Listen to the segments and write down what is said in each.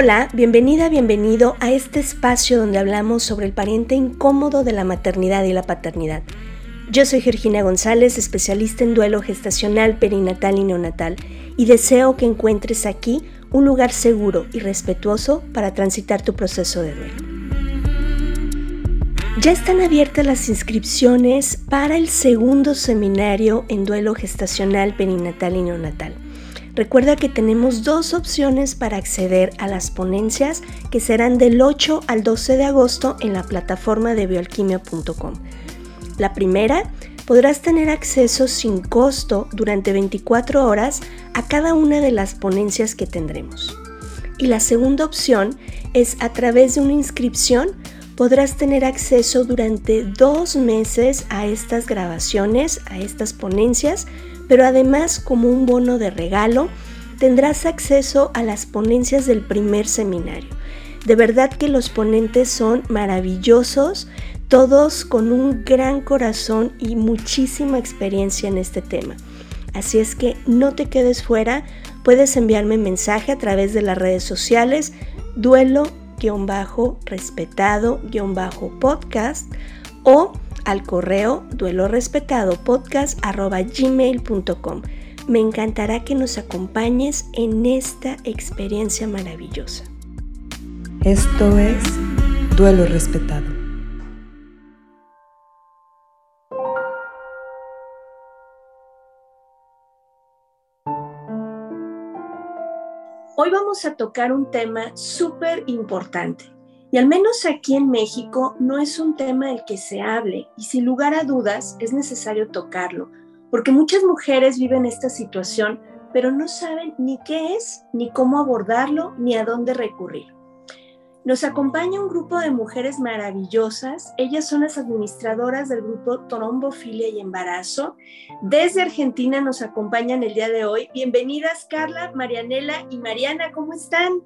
Hola, bienvenida, bienvenido a este espacio donde hablamos sobre el pariente incómodo de la maternidad y la paternidad. Yo soy Georgina González, especialista en duelo gestacional, perinatal y neonatal, y deseo que encuentres aquí un lugar seguro y respetuoso para transitar tu proceso de duelo. Ya están abiertas las inscripciones para el segundo seminario en duelo gestacional, perinatal y neonatal. Recuerda que tenemos dos opciones para acceder a las ponencias que serán del 8 al 12 de agosto en la plataforma de bioalquimia.com. La primera, podrás tener acceso sin costo durante 24 horas a cada una de las ponencias que tendremos. Y la segunda opción es a través de una inscripción podrás tener acceso durante dos meses a estas grabaciones, a estas ponencias, pero además como un bono de regalo tendrás acceso a las ponencias del primer seminario. De verdad que los ponentes son maravillosos, todos con un gran corazón y muchísima experiencia en este tema. Así es que no te quedes fuera, puedes enviarme mensaje a través de las redes sociales duelo-respetado-podcast o al correo duelo respetado podcast gmail.com. Me encantará que nos acompañes en esta experiencia maravillosa. Esto es Duelo Respetado. Hoy vamos a tocar un tema súper importante y al menos aquí en México no es un tema del que se hable y sin lugar a dudas es necesario tocarlo, porque muchas mujeres viven esta situación, pero no saben ni qué es, ni cómo abordarlo, ni a dónde recurrir. Nos acompaña un grupo de mujeres maravillosas. Ellas son las administradoras del grupo Trombofilia y Embarazo. Desde Argentina nos acompañan el día de hoy. Bienvenidas Carla, Marianela y Mariana. ¿Cómo están?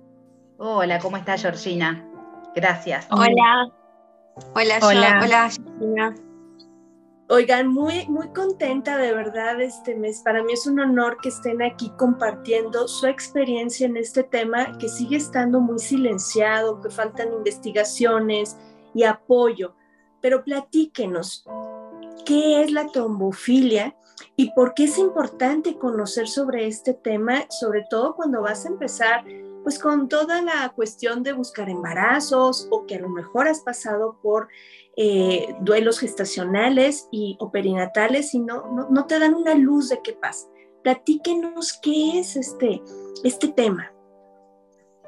Hola, ¿cómo está Georgina? Gracias. Hola. Hola, hola, hola, Oigan, muy, muy contenta de verdad este mes. Para mí es un honor que estén aquí compartiendo su experiencia en este tema que sigue estando muy silenciado, que faltan investigaciones y apoyo. Pero platíquenos, ¿qué es la trombofilia y por qué es importante conocer sobre este tema, sobre todo cuando vas a empezar pues con toda la cuestión de buscar embarazos o que a lo mejor has pasado por eh, duelos gestacionales y o perinatales y no, no, te dan una luz de qué pasa. Platíquenos qué es este, este tema.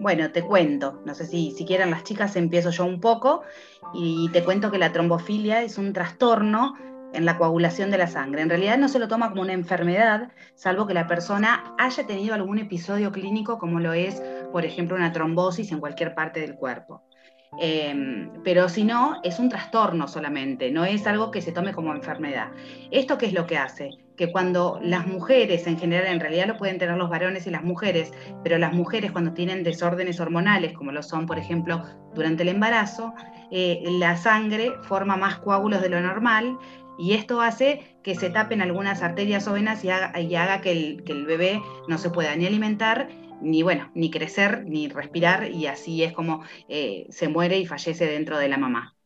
Bueno, te cuento, no sé si, si quieren las chicas, empiezo yo un poco y te cuento que la trombofilia es un trastorno en la coagulación de la sangre. En realidad no se lo toma como una enfermedad, salvo que la persona haya tenido algún episodio clínico como lo es, por ejemplo, una trombosis en cualquier parte del cuerpo. Em, pero si no, es un trastorno solamente, no es algo que se tome como enfermedad. ¿Esto qué es lo que hace? Que cuando las mujeres, en general, en realidad lo pueden tener los varones y las mujeres, pero las mujeres cuando tienen desórdenes hormonales, como lo son, por ejemplo, durante el embarazo, eh, la sangre forma más coágulos de lo normal y esto hace que se tapen algunas arterias o venas y haga, que, el, bebé no se pueda ni alimentar, ni bueno, ni crecer, ni respirar, y así es como eh, se muere y fallece dentro de la mamá.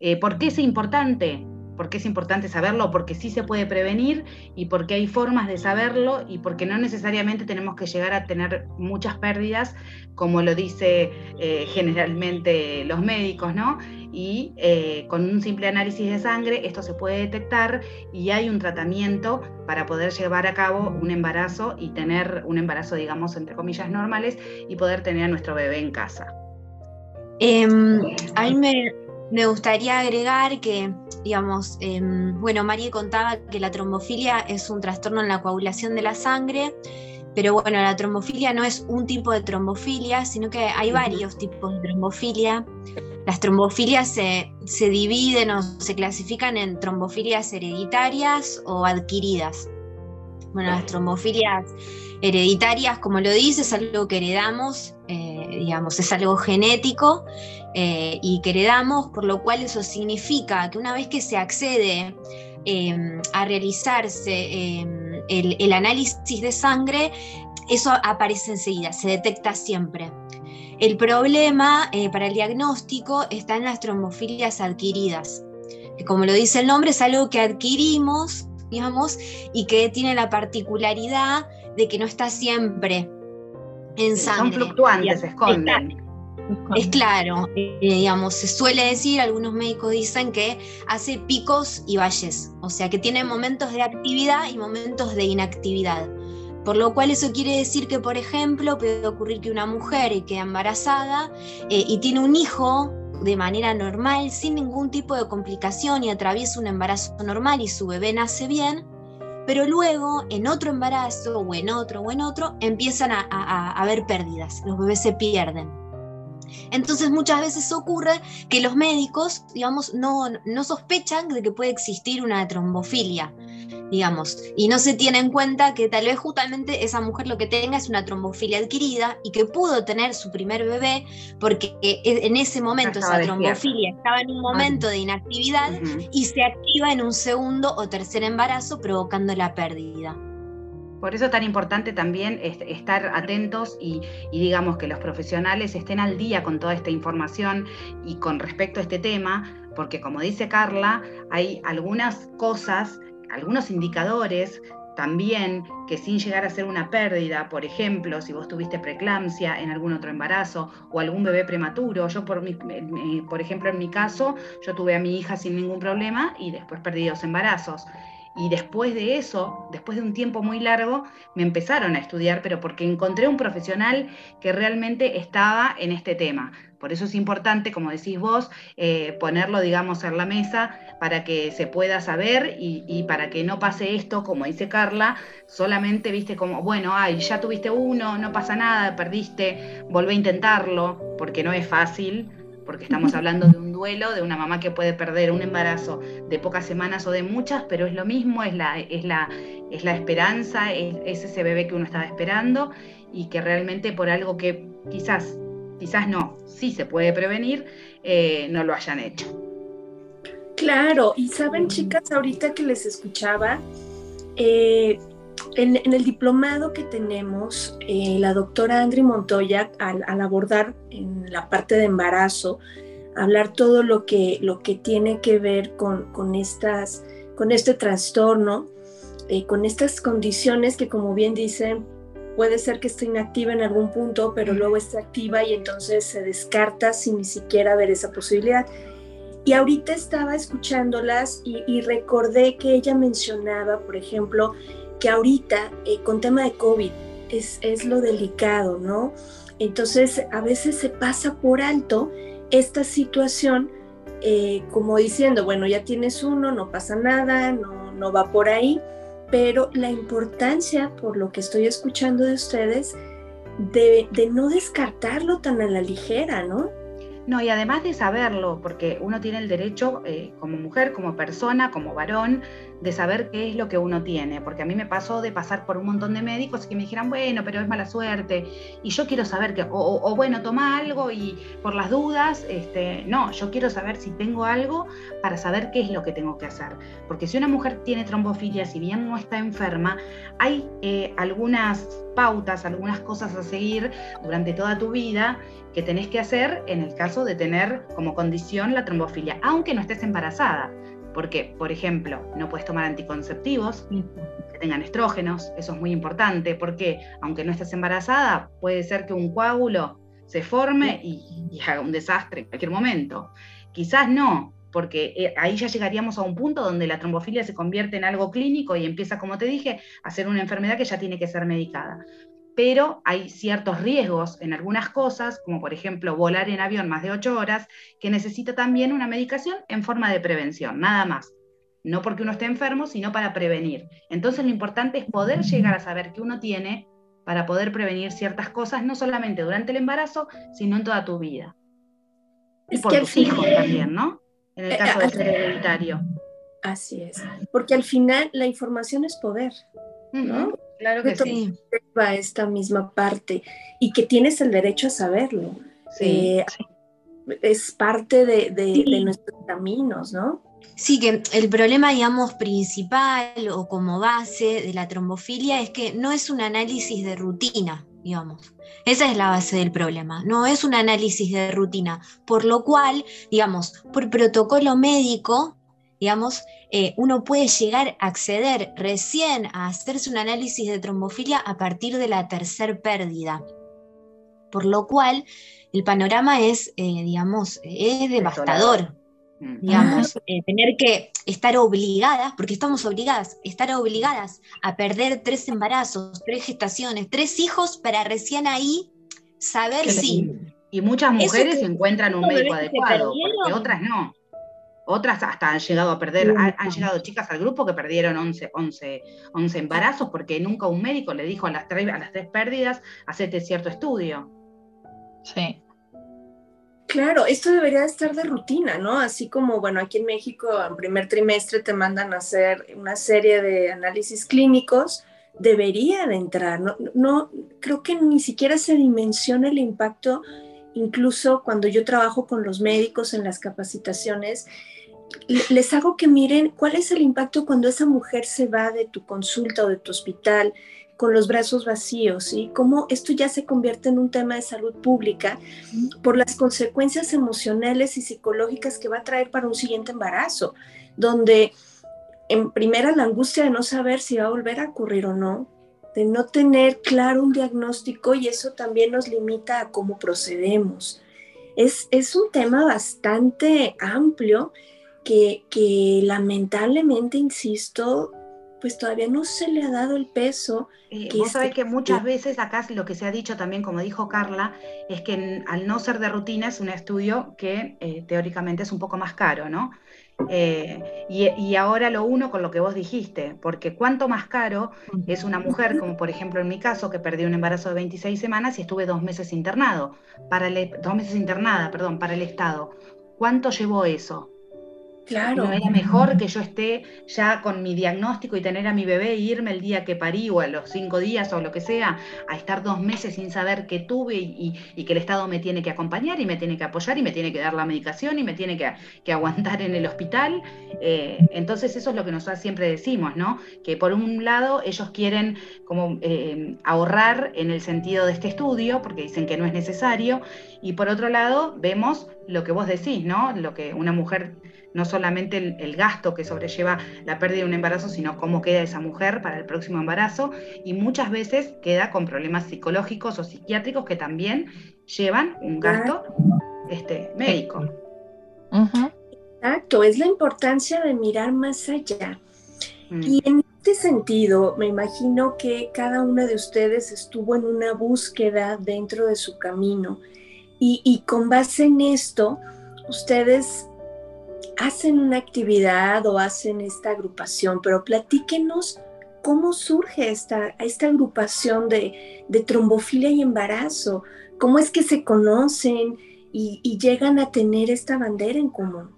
Eh, ¿Por qué es importante? ¿Por qué es importante saberlo? Porque sí se puede prevenir y porque hay formas de saberlo y porque no necesariamente tenemos que llegar a tener muchas pérdidas, como lo dice eh, generalmente los médicos, ¿no? y eh, con un simple análisis de sangre esto se puede detectar y hay un tratamiento para poder llevar a cabo un embarazo y tener un embarazo, digamos, entre comillas, normales y poder tener a nuestro bebé en casa. Em, a mí me, gustaría agregar que, digamos, em, bueno, María contaba que la trombofilia es un trastorno en la coagulación de la sangre pero bueno, la trombofilia no es un tipo de trombofilia, sino que hay varios tipos de trombofilia. Las trombofilias se, dividen o se clasifican en trombofilias hereditarias o adquiridas. Bueno, las trombofilias hereditarias, como lo dice, es algo que heredamos, eh, digamos, es algo genético eh, y que heredamos, por lo cual eso significa que una vez que se accede em, a realizarse em, el, el análisis de sangre, eso aparece enseguida, se detecta siempre. El problema eh, para el diagnóstico está en las trombofilias adquiridas. como lo dice el nombre, es algo que adquirimos, digamos, y que tiene la particularidad de que no está siempre en sangre. Son fluctuantes, se esconden. Es claro, eh, digamos, se suele decir, algunos médicos dicen que hace picos y valles, o sea que tiene momentos de actividad y momentos de inactividad. Por lo cual eso quiere decir que, por ejemplo, puede ocurrir que una mujer queda embarazada eh, y tiene un hijo de manera normal, sin ningún tipo de complicación y atraviesa un embarazo normal y su bebé nace bien, pero luego en otro embarazo o en otro o en otro empiezan a, a haber pérdidas, los bebés se pierden. Entonces muchas veces ocurre que los médicos, digamos, no, no sospechan de que puede existir una trombofilia, digamos, y no se tiene en cuenta que tal vez justamente esa mujer lo que tenga es una trombofilia adquirida y que pudo tener su primer bebé porque e, en ese momento esa trombofilia estaba en un momento de inactividad y se activa en un segundo o tercer embarazo provocando la pérdida. Por eso es tan importante también estar atentos y, digamos que los profesionales estén al día con toda esta información y con respecto a este tema, porque como dice Carla, hay algunas cosas, algunos indicadores también que sin llegar a ser una pérdida, por ejemplo, si vos tuviste preeclampsia en algún otro embarazo o algún bebé prematuro, yo por, por ejemplo en mi caso, yo tuve a mi hija sin ningún problema y después perdí dos embarazos. Y después de eso, después de un tiempo muy largo, me empezaron a estudiar, pero porque encontré un profesional que realmente estaba en este tema. Por eso es importante, como decís vos, eh, ponerlo, digamos, en la mesa para que se pueda saber y, para que no pase esto, como dice Carla, solamente, viste, como, bueno, ay, ya tuviste uno, no pasa nada, perdiste, volvé a intentarlo, porque no es fácil porque estamos hablando de un duelo, de una mamá que puede perder un embarazo de pocas semanas o de muchas, pero es lo mismo, es la, es la, es la esperanza, es, ese bebé que uno estaba esperando y que realmente por algo que quizás, quizás no, sí se puede prevenir, eh, no lo hayan hecho. Claro, y saben chicas, ahorita que les escuchaba, eh, en, el diplomado que tenemos, eh, la doctora Andri Montoya, al, abordar en la parte de embarazo, hablar todo lo que, lo que tiene que ver con, con, estas, con este trastorno, eh, con estas condiciones que como bien dicen, puede ser que esté inactiva en algún punto, pero luego está activa y entonces se descarta sin ni siquiera ver esa posibilidad. Y ahorita estaba escuchándolas y, y recordé que ella mencionaba, por ejemplo, que ahorita eh, con tema de COVID es, es lo delicado, ¿no? Entonces a veces se pasa por alto esta situación eh, como diciendo, bueno, ya tienes uno, no pasa nada, no, no va por ahí, pero la importancia, por lo que estoy escuchando de ustedes, de, de no descartarlo tan a la ligera, ¿no? No, y además de saberlo, porque uno tiene el derecho eh, como mujer, como persona, como varón, de saber qué es lo que uno tiene, porque a mí me pasó de pasar por un montón de médicos que me dijeran, bueno, pero es mala suerte, y yo quiero saber que, o, bueno, toma algo y por las dudas, este, no, yo quiero saber si tengo algo para saber qué es lo que tengo que hacer, porque si una mujer tiene trombofilia, si bien no está enferma, hay eh, algunas pautas, algunas cosas a seguir durante toda tu vida que tenés que hacer en el caso de tener como condición la trombofilia, aunque no estés embarazada. Porque, por ejemplo, no puedes tomar anticonceptivos que tengan estrógenos, eso es muy importante, porque aunque no estés embarazada, puede ser que un coágulo se forme y, y haga un desastre en cualquier momento. Quizás no, porque eh, ahí ya llegaríamos a un punto donde la trombofilia se convierte en algo clínico y empieza, como te dije, a ser una enfermedad que ya tiene que ser medicada pero hay ciertos riesgos en algunas cosas, como por ejemplo volar en avión más de ocho horas, que necesita también una medicación en forma de prevención, nada más. No porque uno esté enfermo, sino para prevenir. Entonces lo importante es poder llegar a saber qué uno tiene para poder prevenir ciertas cosas, no solamente durante el embarazo, sino en toda tu vida. y por tus hijos también, ¿no? En el eh, caso de ser hereditario. Así es. Porque al final la información es poder, ¿no? Claro que sí. Va esta misma parte y que tienes el derecho a saberlo. Sí. Eh, es parte de, nuestros caminos, ¿no? Sí, que el problema, digamos, principal o como base de la trombofilia es que no es un análisis de rutina. digamos. Esa es la base del problema, no es un análisis de rutina, por lo cual, digamos, por protocolo médico, digamos, eh, uno puede llegar a acceder recién a hacerse un análisis de trombofilia a partir de la tercer pérdida. Por lo cual, el panorama es, eh, digamos, es devastador. Mm. Digamos, eh, tener que estar obligadas, porque estamos obligadas, estar obligadas a perder tres embarazos, tres gestaciones, tres hijos para recién ahí saber si. Y muchas mujeres encuentran un médico adecuado, porque otras no. Otras hasta han llegado a perder, han, llegado chicas al grupo que perdieron 11, 11, 11 embarazos porque nunca un médico le dijo a las tres, a las tres pérdidas, hacete cierto estudio. Sí. Claro, esto debería estar de rutina, ¿no? Así como, bueno, aquí en México en primer trimestre te mandan a hacer una serie de análisis clínicos, debería de entrar. No, no creo que ni siquiera se dimensiona el impacto, incluso cuando yo trabajo con los médicos en las capacitaciones, les hago que miren cuál es el impacto cuando esa mujer se va de tu consulta o de tu hospital con los brazos vacíos y cómo esto ya se convierte en un tema de salud pública por las consecuencias emocionales y psicológicas que va a traer para un siguiente embarazo, donde en primera la angustia de no saber si va a volver a ocurrir o no, de no tener claro un diagnóstico y eso también nos limita a cómo procedemos. Es, es un tema bastante amplio que, que lamentablemente, insisto, pues todavía no se le ha dado el peso. Eh, vos sabés que muchas veces acá lo que se ha dicho también, como dijo Carla, es que al no ser de rutina es un estudio que eh, teóricamente es un poco más caro, ¿no? Eh, y, ahora lo uno con lo que vos dijiste, porque cuánto más caro es una mujer, como por ejemplo en mi caso, que perdí un embarazo de 26 semanas y estuve dos meses internado, para el, dos meses internada, perdón, para el Estado. ¿Cuánto llevó eso? Claro. No era mejor que yo esté ya con mi diagnóstico y tener a mi bebé e irme el día que parí o a los cinco días o lo que sea, a estar dos meses sin saber qué tuve y, que el Estado me tiene que acompañar y me tiene que apoyar y me tiene que dar la medicación y me tiene que, aguantar en el hospital. Eh, entonces eso es lo que nosotros siempre decimos, ¿no? Que por un lado ellos quieren como eh, ahorrar en el sentido de este estudio, porque dicen que no es necesario, y por otro lado vemos lo que vos decís, ¿no? Lo que una mujer no solamente el, gasto que sobrelleva la pérdida de un embarazo, sino cómo queda esa mujer para el próximo embarazo y muchas veces queda con problemas psicológicos o psiquiátricos que también llevan un gasto este, médico. Exacto, es la importancia de mirar más allá. Mm. Y en este sentido, me imagino que cada una de ustedes estuvo en una búsqueda dentro de su camino y, y con base en esto, ustedes hacen una actividad o hacen esta agrupación, pero platíquenos cómo surge esta, esta agrupación de, trombofilia y embarazo, cómo es que se conocen y, llegan a tener esta bandera en común.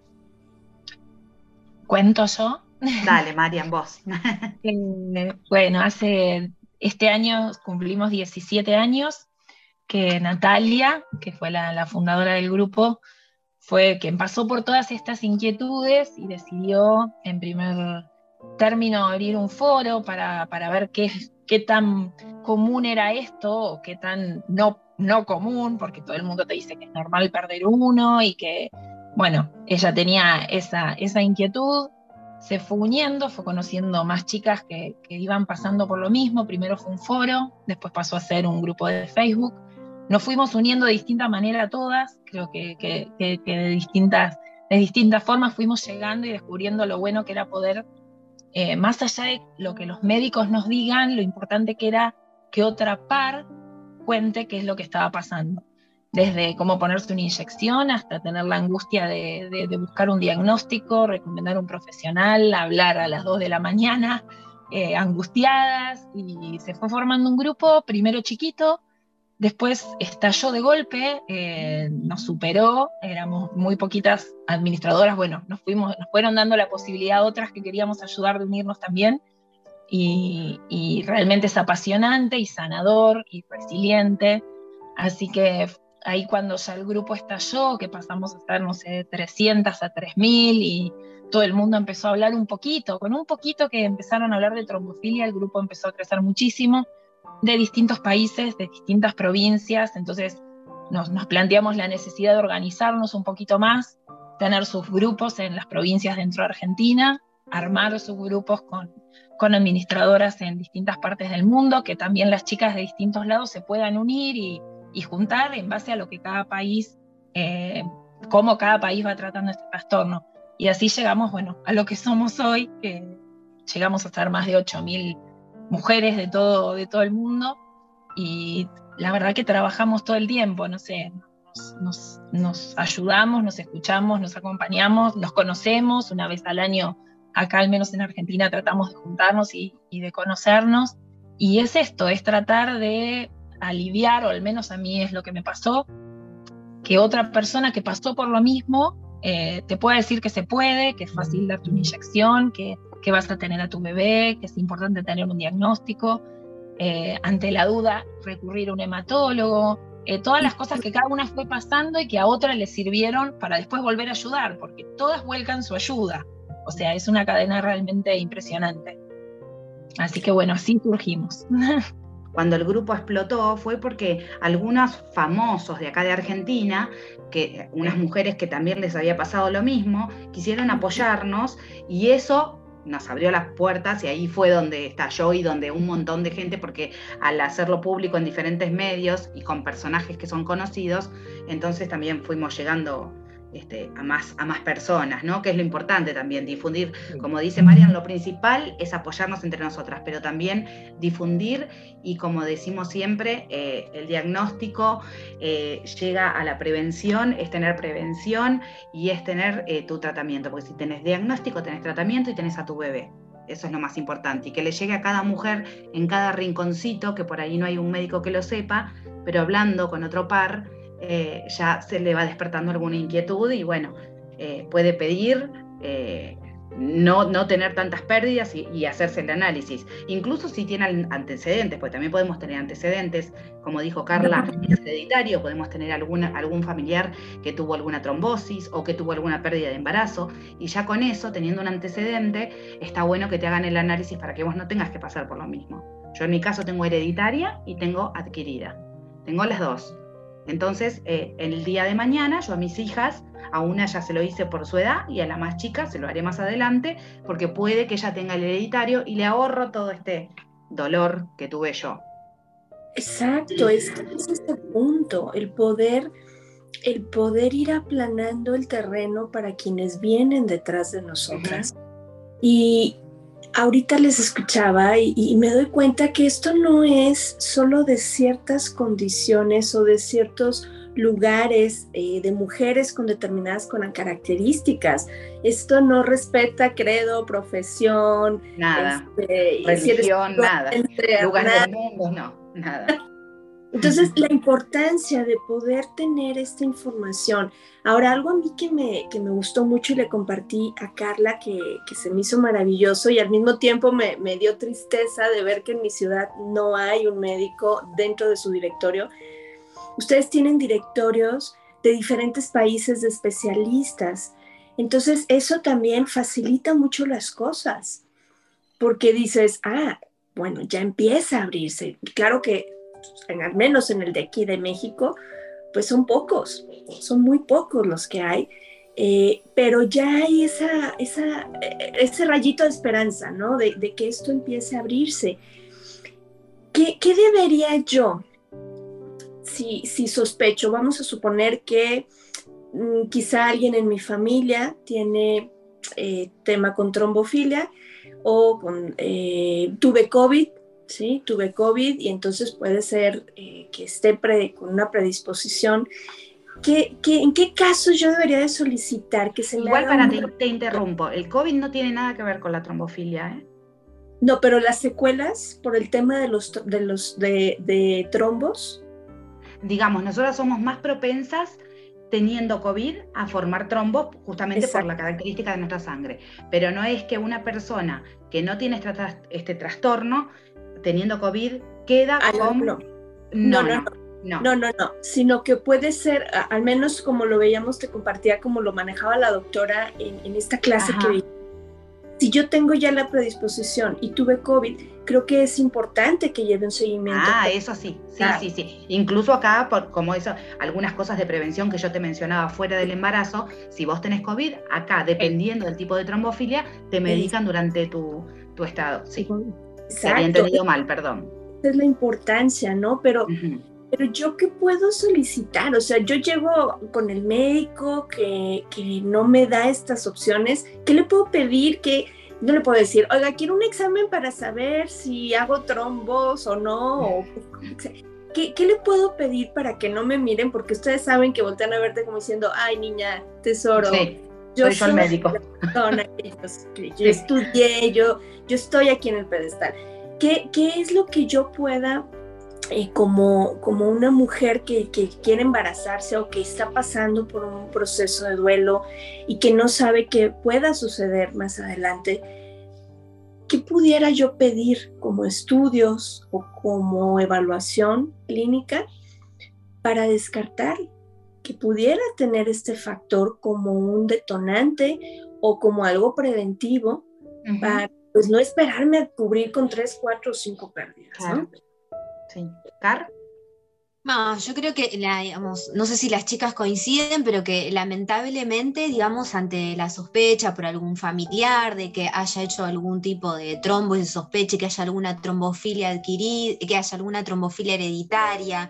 ¿Cuento yo? Dale, Marian, vos. Eh, bueno, hace este año cumplimos 17 años que Natalia, que fue la fundadora del grupo, fue quien pasó por todas estas inquietudes y decidió en primer término abrir un foro para, ver qué, qué, tan común era esto o qué tan no, no común, porque todo el mundo te dice que es normal perder uno y que, bueno, ella tenía esa, esa inquietud, se fue uniendo, fue conociendo más chicas que, que iban pasando por lo mismo, primero fue un foro, después pasó a ser un grupo de Facebook nos fuimos uniendo de distinta manera todas, creo que, de, distintas, de distintas formas fuimos llegando y descubriendo lo bueno que era poder, eh, más allá de lo que los médicos nos digan, lo importante que era que otra par cuente qué es lo que estaba pasando. Desde cómo ponerse una inyección hasta tener la angustia de, buscar un diagnóstico, recomendar un profesional, hablar a las 2 de la mañana, eh, angustiadas, y se fue formando un grupo, primero chiquito, Después estalló de golpe, eh, nos superó, éramos muy poquitas administradoras, bueno, nos, fuimos, nos fueron dando la posibilidad a otras que queríamos ayudar de unirnos también, y, realmente es apasionante y sanador y resiliente, así que ahí cuando ya el grupo estalló, que pasamos a estar, no sé, 300 a 3000 y todo el mundo empezó a hablar un poquito, con un poquito que empezaron a hablar de trombofilia, el grupo empezó a crecer muchísimo de distintos países, de distintas provincias, entonces nos, planteamos la necesidad de organizarnos un poquito más, tener sus grupos en las provincias dentro de Argentina, armar sus grupos con, administradoras en distintas partes del mundo, que también las chicas de distintos lados se puedan unir y, y juntar en base a lo que cada país, eh, cómo cada país va tratando este trastorno. Y así llegamos, bueno, a lo que somos hoy, que llegamos a estar más de 8.000 mujeres de todo, de todo el mundo. Y la verdad que trabajamos todo el tiempo, no sé, nos, ayudamos, nos escuchamos, nos acompañamos, nos conocemos. Una vez al año, acá al menos en Argentina tratamos de juntarnos y, y de conocernos. Y es esto, es tratar de aliviar, o al menos a mí es lo que me pasó, que otra persona que pasó por lo mismo eh, te pueda decir que se puede, que es fácil darte una inyección, que que vas a tener a tu bebé, que es importante tener un diagnóstico, eh, ante la duda recurrir a un hematólogo, eh, todas las cosas que cada una fue pasando y que a otra le sirvieron para después volver a ayudar, porque todas vuelcan su ayuda. O sea, es una cadena realmente impresionante. Así que bueno, así surgimos. Cuando el grupo explotó fue porque algunos famosos de acá de Argentina, que unas mujeres que también les había pasado lo mismo, quisieron apoyarnos y eso nos abrió las puertas y ahí fue donde estalló y donde un montón de gente, porque al hacerlo público en diferentes medios y con personajes que son conocidos, entonces también fuimos llegando este, a, más, a más personas, ¿no? Que es lo importante también, difundir, como dice Marian, lo principal es apoyarnos entre nosotras, pero también difundir y como decimos siempre, eh, el diagnóstico eh, llega a la prevención, es tener prevención y es tener eh, tu tratamiento, porque si tenés diagnóstico, tenés tratamiento y tenés a tu bebé. Eso es lo más importante, y que le llegue a cada mujer en cada rinconcito, que por ahí no hay un médico que lo sepa, pero hablando con otro par, eh, ya se le va despertando alguna inquietud y bueno, eh, puede pedir eh, no, no, tener tantas pérdidas y, hacerse el análisis. Incluso si tiene antecedentes, pues también podemos tener antecedentes, como dijo Carla, hereditario, podemos tener algún familiar que tuvo alguna trombosis o que tuvo alguna pérdida de embarazo, y ya con eso, teniendo un antecedente, está bueno que te hagan el análisis para que vos no tengas que pasar por lo mismo. Yo en mi caso tengo hereditaria y tengo adquirida. Tengo las dos. Entonces, eh, el día de mañana, yo a mis hijas, a una ya se lo hice por su edad y a la más chica se lo haré más adelante, porque puede que ella tenga el hereditario y le ahorro todo este dolor que tuve yo. Exacto, es, es este punto, el poder, el poder ir aplanando el terreno para quienes vienen detrás de nosotras. Y, ahorita les escuchaba y, me doy cuenta que esto no es solo de ciertas condiciones o de ciertos lugares de mujeres con determinadas con características. Esto no respeta credo, profesión, nada, religión, nada, lugares del mundo, no, nada. Entonces, la importancia de poder tener esta información. Ahora, algo a mí que me, que me gustó mucho y le compartí a Carla, que, que se me hizo maravilloso y al mismo tiempo me, me, dio tristeza de ver que en mi ciudad no hay un médico dentro de su directorio. Ustedes tienen directorios de diferentes países de especialistas. Entonces, eso también facilita mucho las cosas, porque dices, ah, bueno, ya empieza a abrirse. Claro que al menos en el de aquí de México, pues son pocos, son muy pocos los que hay, eh, pero ya hay esa, eh, ese rayito de esperanza, ¿no? De, que esto empiece a abrirse. ¿Qué, qué debería yo, si, si, sospecho, vamos a suponer que mm, quizá alguien en mi familia tiene eh, tema con trombofilia o con, tuve COVID, ¿sí? Tuve COVID y entonces puede ser eh, que esté con una predisposición. ¿Qué, en qué casos yo debería de solicitar que se Igual para te, te, interrumpo, el COVID no tiene nada que ver con la trombofilia, ¿eh? No, pero las secuelas por el tema de los, de los de, trombos. Digamos, nosotras somos más propensas teniendo COVID a formar trombos justamente por la característica de nuestra sangre. Pero no es que una persona que no tiene este, este trastorno teniendo COVID queda como... No no no, no no no, sino que puede ser, al menos como lo veíamos, te compartía como lo manejaba la doctora en, esta clase que si yo tengo ya la predisposición y tuve COVID, creo que es importante que lleve un seguimiento. Ah, eso sí, sí, sí, sí. Incluso acá, por, como eso, algunas cosas de prevención que yo te mencionaba fuera del embarazo, si vos tenés COVID, acá, dependiendo del tipo de trombofilia, te medican durante tu, estado. Sí. Se había entendido mal, perdón. Esa es la importancia, ¿no? Pero pero yo qué puedo solicitar, o sea, yo llego con el médico que, no me da estas opciones, ¿qué le puedo pedir? que no le puedo decir, oiga, quiero un examen para saber si hago trombos o no, ¿Qué, le puedo pedir para que no me miren? Porque ustedes saben que voltean a verte como diciendo, ay niña, tesoro, yo soy, el médico. yo, estudié, yo, yo estoy aquí en el pedestal. ¿Qué, ¿Qué es lo que yo pueda eh, como, como una mujer que, quiere embarazarse o que está pasando por un proceso de duelo y que no sabe qué pueda suceder más adelante, ¿qué pudiera yo pedir como estudios o como evaluación clínica para descartar que pudiera tener este factor como un detonante o como algo preventivo para pues no esperarme a cubrir con tres, cuatro o cinco pérdidas. Sí. ¿Car? No, yo creo que, no sé si las chicas coinciden, pero que lamentablemente, digamos, ante la sospecha por algún familiar de que haya hecho algún tipo de trombo y se sospeche que haya alguna trombofilia adquirida, que haya alguna trombofilia hereditaria,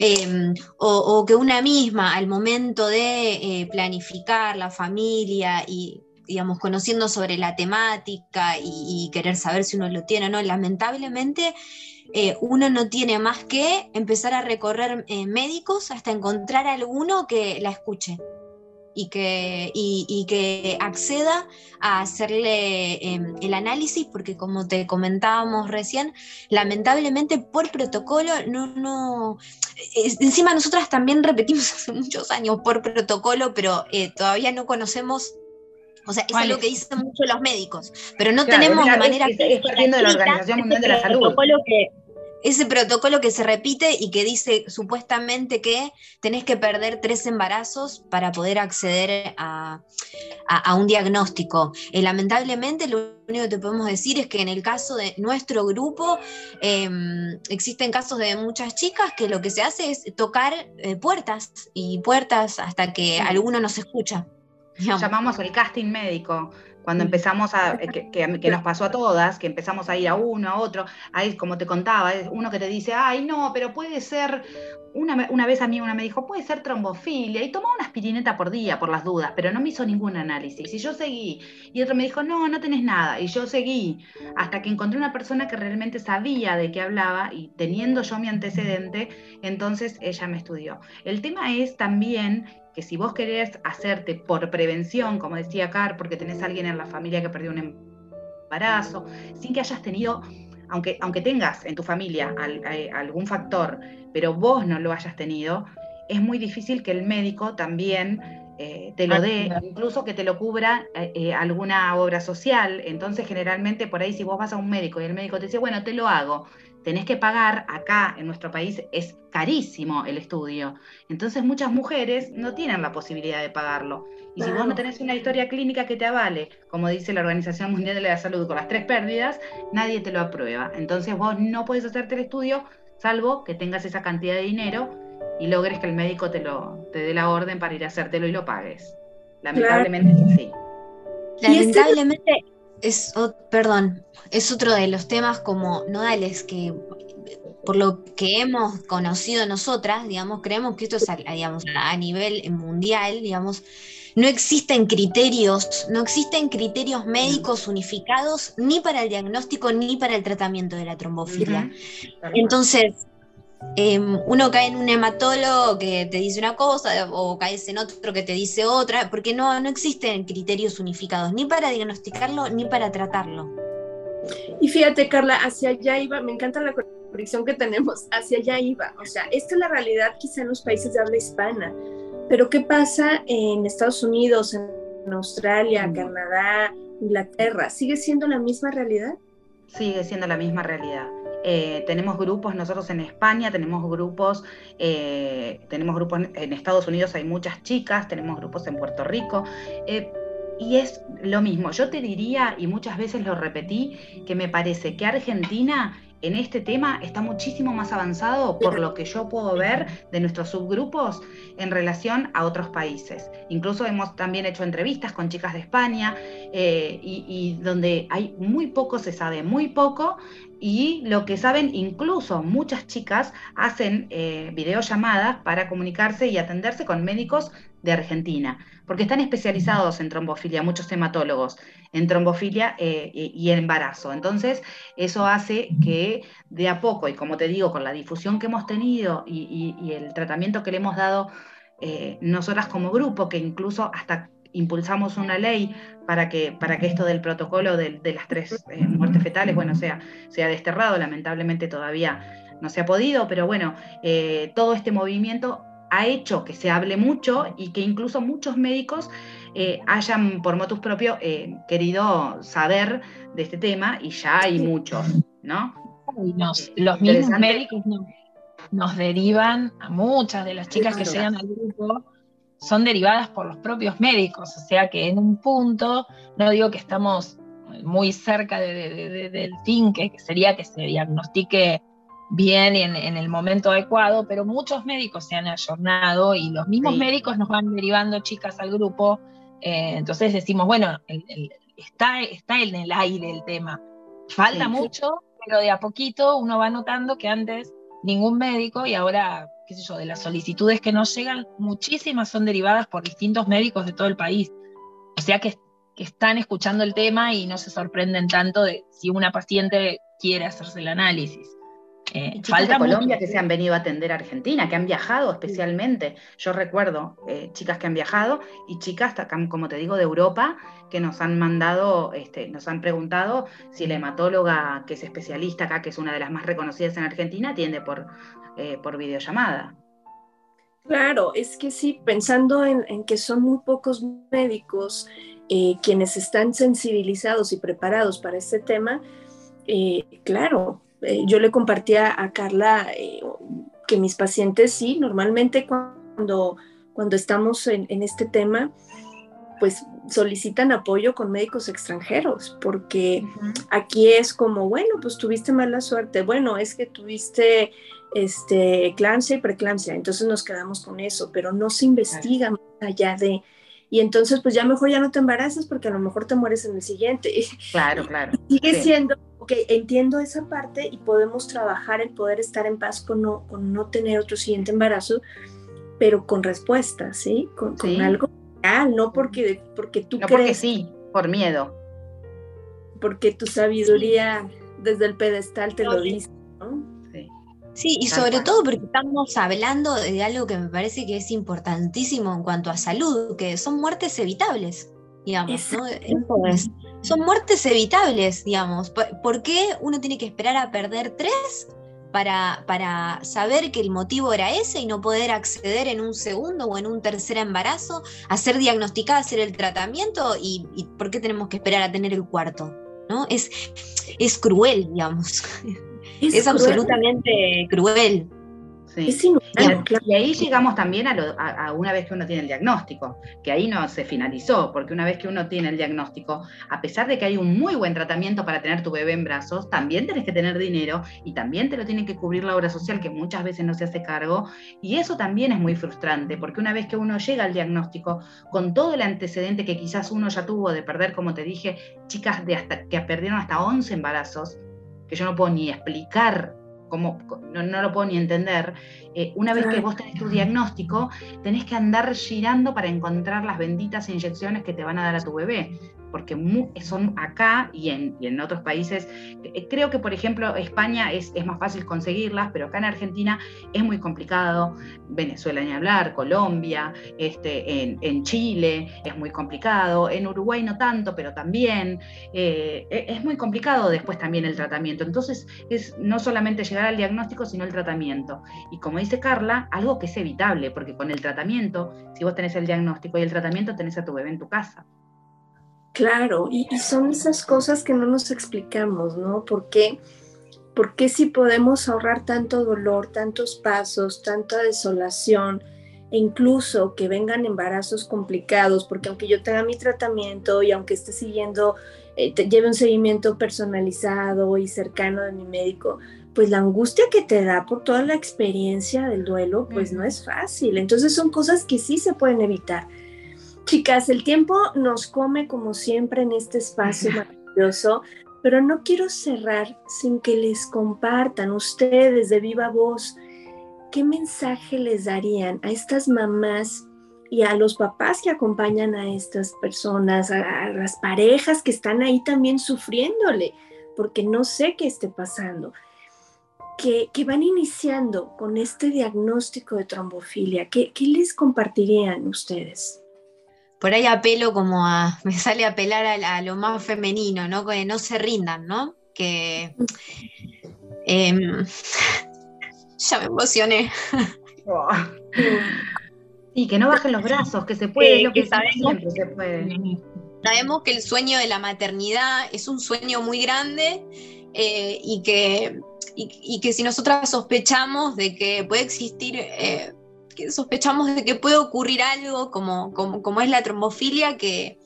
em, o, que una misma al momento de eh, planificar la familia y digamos, conociendo sobre la temática y, y, querer saber si uno lo tiene o no, lamentablemente eh, uno no tiene más que empezar a recorrer eh, médicos hasta encontrar alguno que la escuche y que, y, que acceda a hacerle em, el análisis, porque como te comentábamos recién, lamentablemente por protocolo no, no, encima nosotras también repetimos hace muchos años por protocolo, pero eh, todavía no conocemos o sea, es algo que dicen mucho los médicos, pero no tenemos manera es, es, de la Organización Mundial de la Salud. Que, ese protocolo que se repite y que dice supuestamente que tenés que perder tres embarazos para poder acceder a, un diagnóstico. Eh, lamentablemente, lo único que te podemos decir es que en el caso de nuestro grupo, em, existen casos de muchas chicas que lo que se hace es tocar eh, puertas y puertas hasta que alguno nos escucha. Llamamos el casting médico cuando empezamos a, eh, que, nos pasó a todas, que empezamos a ir a uno, a otro, ahí como te contaba, uno que te dice, ay no, pero puede ser, una, una vez a mí una me dijo, puede ser trombofilia, y tomó una aspirineta por día por las dudas, pero no me hizo ningún análisis, y yo seguí, y otro me dijo, no, no tenés nada, y yo seguí, hasta que encontré una persona que realmente sabía de qué hablaba, y teniendo yo mi antecedente, entonces ella me estudió. El tema es también que si vos querés hacerte por prevención, como decía Car, porque tenés a alguien en la familia que perdió un embarazo, sin que hayas tenido, aunque, aunque tengas en tu familia eh, algún factor, pero vos no lo hayas tenido, es muy difícil que el médico también eh, te lo dé, incluso que te lo cubra eh, alguna obra social. Entonces, generalmente, por ahí, si vos vas a un médico y el médico te dice, bueno, te lo hago, tenés que pagar, acá en nuestro país es carísimo el estudio. Entonces muchas mujeres no tienen la posibilidad de pagarlo. Y si vos no tenés una historia clínica que te avale, como dice la Organización Mundial de la Salud, con las tres pérdidas, nadie te lo aprueba. Entonces vos no puedes hacerte el estudio salvo que tengas esa cantidad de dinero y logres que el médico te, lo, te dé la orden para ir a hacértelo y lo pagues. Lamentablemente es así. Lamentablemente es, perdón, es otro de los temas como nodales que por lo que hemos conocido nosotras, digamos, creemos que esto es a, digamos, a nivel mundial, digamos, no existen criterios, no existen criterios médicos unificados ni para el diagnóstico ni para el tratamiento de la trombofilia. Entonces, Em, uno cae en un hematólogo que te dice una cosa o caes en otro que te dice otra, porque no, no existen criterios unificados, ni para diagnosticarlo ni para tratarlo. Y fíjate, Carla, hacia allá iba, me encanta la conexión que tenemos, hacia allá iba. O sea, esta es la realidad quizá en los países de habla hispana, pero ¿qué pasa en Estados Unidos, en Australia, Canadá, Inglaterra? ¿Sigue siendo la misma realidad? Sigue siendo la misma realidad. Eh, tenemos grupos nosotros en España, tenemos grupos, eh, tenemos grupos en Estados Unidos, hay muchas chicas, tenemos grupos en Puerto Rico. Eh, y es lo mismo. Yo te diría, y muchas veces lo repetí, que me parece que Argentina en este tema está muchísimo más avanzado por lo que yo puedo ver de nuestros subgrupos en relación a otros países. Incluso hemos también hecho entrevistas con chicas de España eh, y, donde hay muy poco, se sabe muy poco y lo que saben, incluso muchas chicas hacen eh, videollamadas para comunicarse y atenderse con médicos de Argentina, porque están especializados en trombofilia, muchos hematólogos en trombofilia eh, y, embarazo. Entonces, eso hace que de a poco, y como te digo, con la difusión que hemos tenido y, el tratamiento que le hemos dado eh, nosotras como grupo, que incluso hasta impulsamos una ley para que, para que esto del protocolo de, las tres eh, muertes fetales, bueno, sea, sea desterrado, lamentablemente todavía no se ha podido, pero bueno, todo este movimiento ha hecho que se hable mucho y que incluso muchos médicos eh, hayan por motus propio eh, querido saber de este tema y ya hay muchos, ¿no? los mismos médicos nos, derivan a muchas de las chicas que llegan al grupo, son derivadas por los propios médicos, o sea que en un punto, no digo que estamos muy cerca del fin, que sería que se diagnostique bien y en, el momento adecuado, pero muchos médicos se han ayornado y los mismos médicos nos van derivando chicas al grupo. Eh, entonces decimos, bueno, está, está en el aire el tema. Falta mucho, pero de a poquito uno va notando que antes ningún médico y ahora, qué sé yo, de las solicitudes que nos llegan, muchísimas son derivadas por distintos médicos de todo el país. O sea que, que están escuchando el tema y no se sorprenden tanto de si una paciente quiere hacerse el análisis. Eh, falta de Colombia que se han venido a atender a Argentina, que han viajado especialmente. Yo recuerdo eh, chicas que han viajado y chicas, como te digo, de Europa, que nos han mandado, este, nos han preguntado si la hematóloga que es especialista acá, que es una de las más reconocidas en Argentina, atiende por, eh, por videollamada. Claro, es que sí, pensando en, en que son muy pocos médicos quienes están sensibilizados y preparados para este tema, claro, eh, yo le compartía a Carla eh, que mis pacientes sí, normalmente cuando, cuando estamos en, este tema, pues solicitan apoyo con médicos extranjeros, porque aquí es como, bueno, pues tuviste mala suerte, bueno, es que tuviste este, eclampsia y preeclampsia, entonces nos quedamos con eso, pero no se investiga más allá de, y entonces pues ya mejor ya no te embarazas porque a lo mejor te mueres en el siguiente. Claro, claro. Sigue siendo ok, entiendo esa parte y podemos trabajar el poder estar en paz con no, con no tener otro siguiente embarazo, pero con respuesta, ¿sí? Con, algo real, no porque, porque tú no porque sí, por miedo. Porque tu sabiduría desde el pedestal te lo dice, ¿no? Sí. y sobre todo porque estamos hablando de algo que me parece que es importantísimo en cuanto a salud, que son muertes evitables, digamos, ¿no? son muertes evitables, digamos. ¿Por qué uno tiene que esperar a perder tres para, para, saber que el motivo era ese y no poder acceder en un segundo o en un tercer embarazo, a ser diagnosticada, hacer el tratamiento y, por qué tenemos que esperar a tener el cuarto? ¿no? Es, es cruel, digamos. Es, absolutamente cruel. Y, ahí llegamos también a, una vez que uno tiene el diagnóstico, que ahí no se finalizó, porque una vez que uno tiene el diagnóstico, a pesar de que hay un muy buen tratamiento para tener tu bebé en brazos, también tenés que tener dinero y también te lo tiene que cubrir la obra social, que muchas veces no se hace cargo. Y eso también es muy frustrante, porque una vez que uno llega al diagnóstico, con todo el antecedente que quizás uno ya tuvo de perder, como te dije, chicas de hasta, que perdieron hasta 11 embarazos, que yo no puedo ni explicar no, no, lo puedo ni entender, eh, una vez que vos tenés tu diagnóstico, tenés que andar girando para encontrar las benditas inyecciones que te van a dar a tu bebé porque son acá y en, otros países, eh, creo que por ejemplo España es, más fácil conseguirlas, pero acá en Argentina es muy complicado, Venezuela ni hablar, Colombia, este, en, en Chile es muy complicado, en Uruguay no tanto, pero también eh, e, es muy complicado después también el tratamiento. Entonces es no solamente llegar al diagnóstico, sino el tratamiento. Y como dice Carla, algo que es evitable, porque con el tratamiento, si vos tenés el diagnóstico y el tratamiento, tenés a tu bebé en tu casa. Claro, y, son esas cosas que no nos explicamos, ¿no? ¿Por qué? si podemos ahorrar tanto dolor, tantos pasos, tanta desolación e incluso que vengan embarazos complicados, porque aunque yo tenga mi tratamiento y aunque esté siguiendo, eh, lleve un seguimiento personalizado y cercano de mi médico, pues la angustia que te da por toda la experiencia del duelo, pues no es fácil. Entonces son cosas que sí se pueden evitar. Chicas, el tiempo nos come como siempre en este espacio maravilloso, pero no quiero cerrar sin que les compartan ustedes de viva voz qué mensaje les darían a estas mamás y a los papás que acompañan a estas personas, a, las parejas que están ahí también sufriéndole, porque no sé qué esté pasando, que, van iniciando con este diagnóstico de trombofilia. ¿Qué, les compartirían ustedes? Por ahí apelo como a, me sale a apelar a, lo más femenino, ¿no? Que no se rindan, ¿no? Que... Em, ya me emocioné. Y que no bajen los brazos, que se puede, lo que, sabemos, se puede. Sabemos que el sueño de la maternidad es un sueño muy grande eh, y, que, y, que si nosotras sospechamos de que puede existir eh, que sospechamos de que puede ocurrir algo como, como, es la trombofilia, que,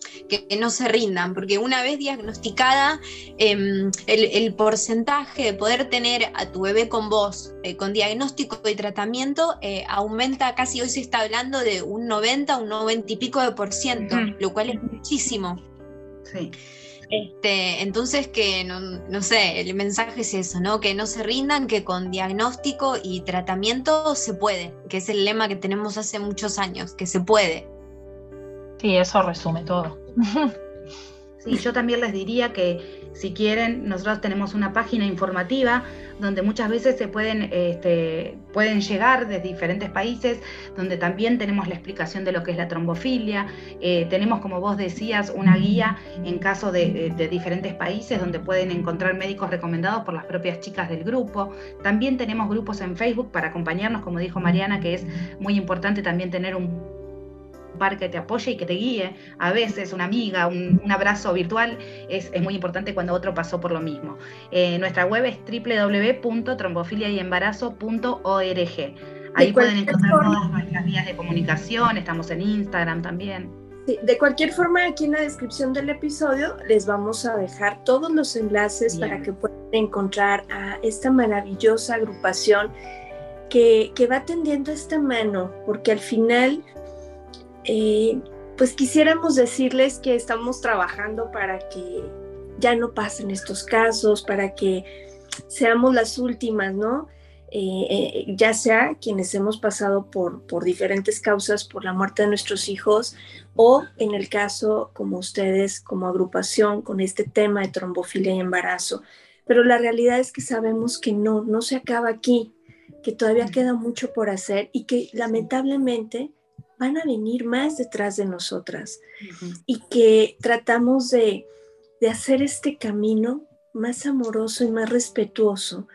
no se rindan, porque una vez diagnosticada, em, el, porcentaje de poder tener a tu bebé con vos, eh, con diagnóstico y tratamiento, eh, aumenta casi, hoy se está hablando de un 90, un 90 y pico de por ciento, lo cual es muchísimo. Sí. Este, entonces que no, sé, el mensaje es eso, ¿no? Que no se rindan, que con diagnóstico y tratamiento se puede, que es el lema que tenemos hace muchos años, que se puede. Sí, eso resume todo. Sí, yo también les diría que si quieren, nosotros tenemos una página informativa donde muchas veces se pueden, este, pueden llegar de diferentes países, donde también tenemos la explicación de lo que es la trombofilia. Eh, tenemos, como vos decías, una guía en caso de, de, diferentes países donde pueden encontrar médicos recomendados por las propias chicas del grupo. También tenemos grupos en Facebook para acompañarnos, como dijo Mariana, que es muy importante también tener un par que te apoye y que te guíe. A veces una amiga, un, abrazo virtual es, muy importante cuando otro pasó por lo mismo. Eh, nuestra web es www.trombofiliaYembarazo.org. Ahí pueden encontrar todas nuestras vías de comunicación, estamos en Instagram también. de cualquier forma, aquí en la descripción del episodio les vamos a dejar todos los enlaces para que puedan encontrar a esta maravillosa agrupación que, que va tendiendo esta mano, porque al final eh, pues quisiéramos decirles que estamos trabajando para que ya no pasen estos casos, para que seamos las últimas, ¿no? Eh, eh, ya sea quienes hemos pasado por, por diferentes causas, por la muerte de nuestros hijos, o en el caso como ustedes, como agrupación, con este tema de trombofilia y embarazo. Pero la realidad es que sabemos que no, no se acaba aquí, que todavía queda mucho por hacer y que lamentablemente van a venir más detrás de nosotras y que tratamos de, hacer este camino más amoroso y más respetuoso,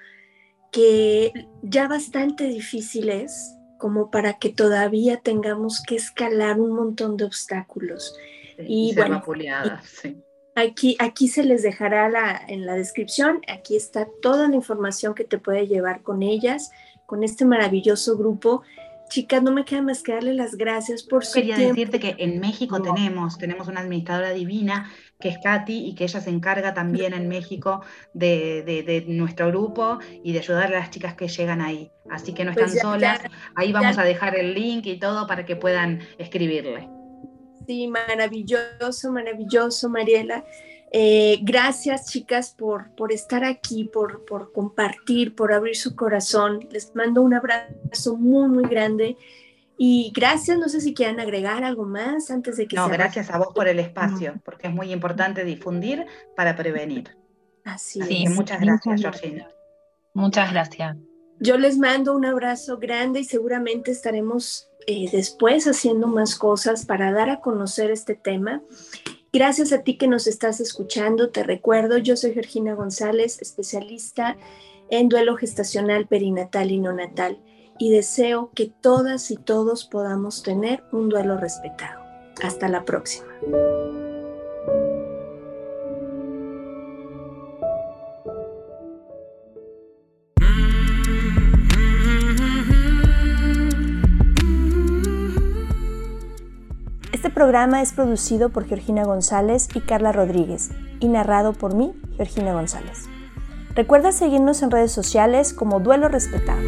que ya bastante difícil es como para que todavía tengamos que escalar un montón de obstáculos. y, bueno, aquí, aquí se les dejará la, en la descripción, aquí está toda la información que te puede llevar con ellas, con este maravilloso grupo Chicas, no me queda más que darle las gracias por su Quería decirte que en México tenemos, tenemos una administradora divina que es Katy y que ella se encarga también en México de, nuestro grupo y de ayudar a las chicas que llegan ahí. Así que no están pues solas. ahí vamos a dejar el link y todo para que puedan escribirle. Sí, maravilloso, maravilloso, Mariela. Eh, gracias, chicas, por, por estar aquí, por, por compartir, por abrir su corazón. Les mando un abrazo muy, muy grande. Y gracias, no sé si quieran agregar algo más antes de que... No, gracias a vos por el espacio, porque es muy importante difundir para prevenir. Así, es. Muchas gracias, Georgina. Muchas gracias. Yo les mando un abrazo grande y seguramente estaremos eh, después haciendo más cosas para dar a conocer este tema. Gracias a ti que nos estás escuchando. Te recuerdo, yo soy Georgina González, especialista en duelo gestacional perinatal y neonatal y deseo que todas y todos podamos tener un duelo respetado. Hasta la próxima. Este programa es producido por Georgina González y Carla Rodríguez y narrado por mí, Georgina González. Recuerda seguirnos en redes sociales como Duelo Respetado.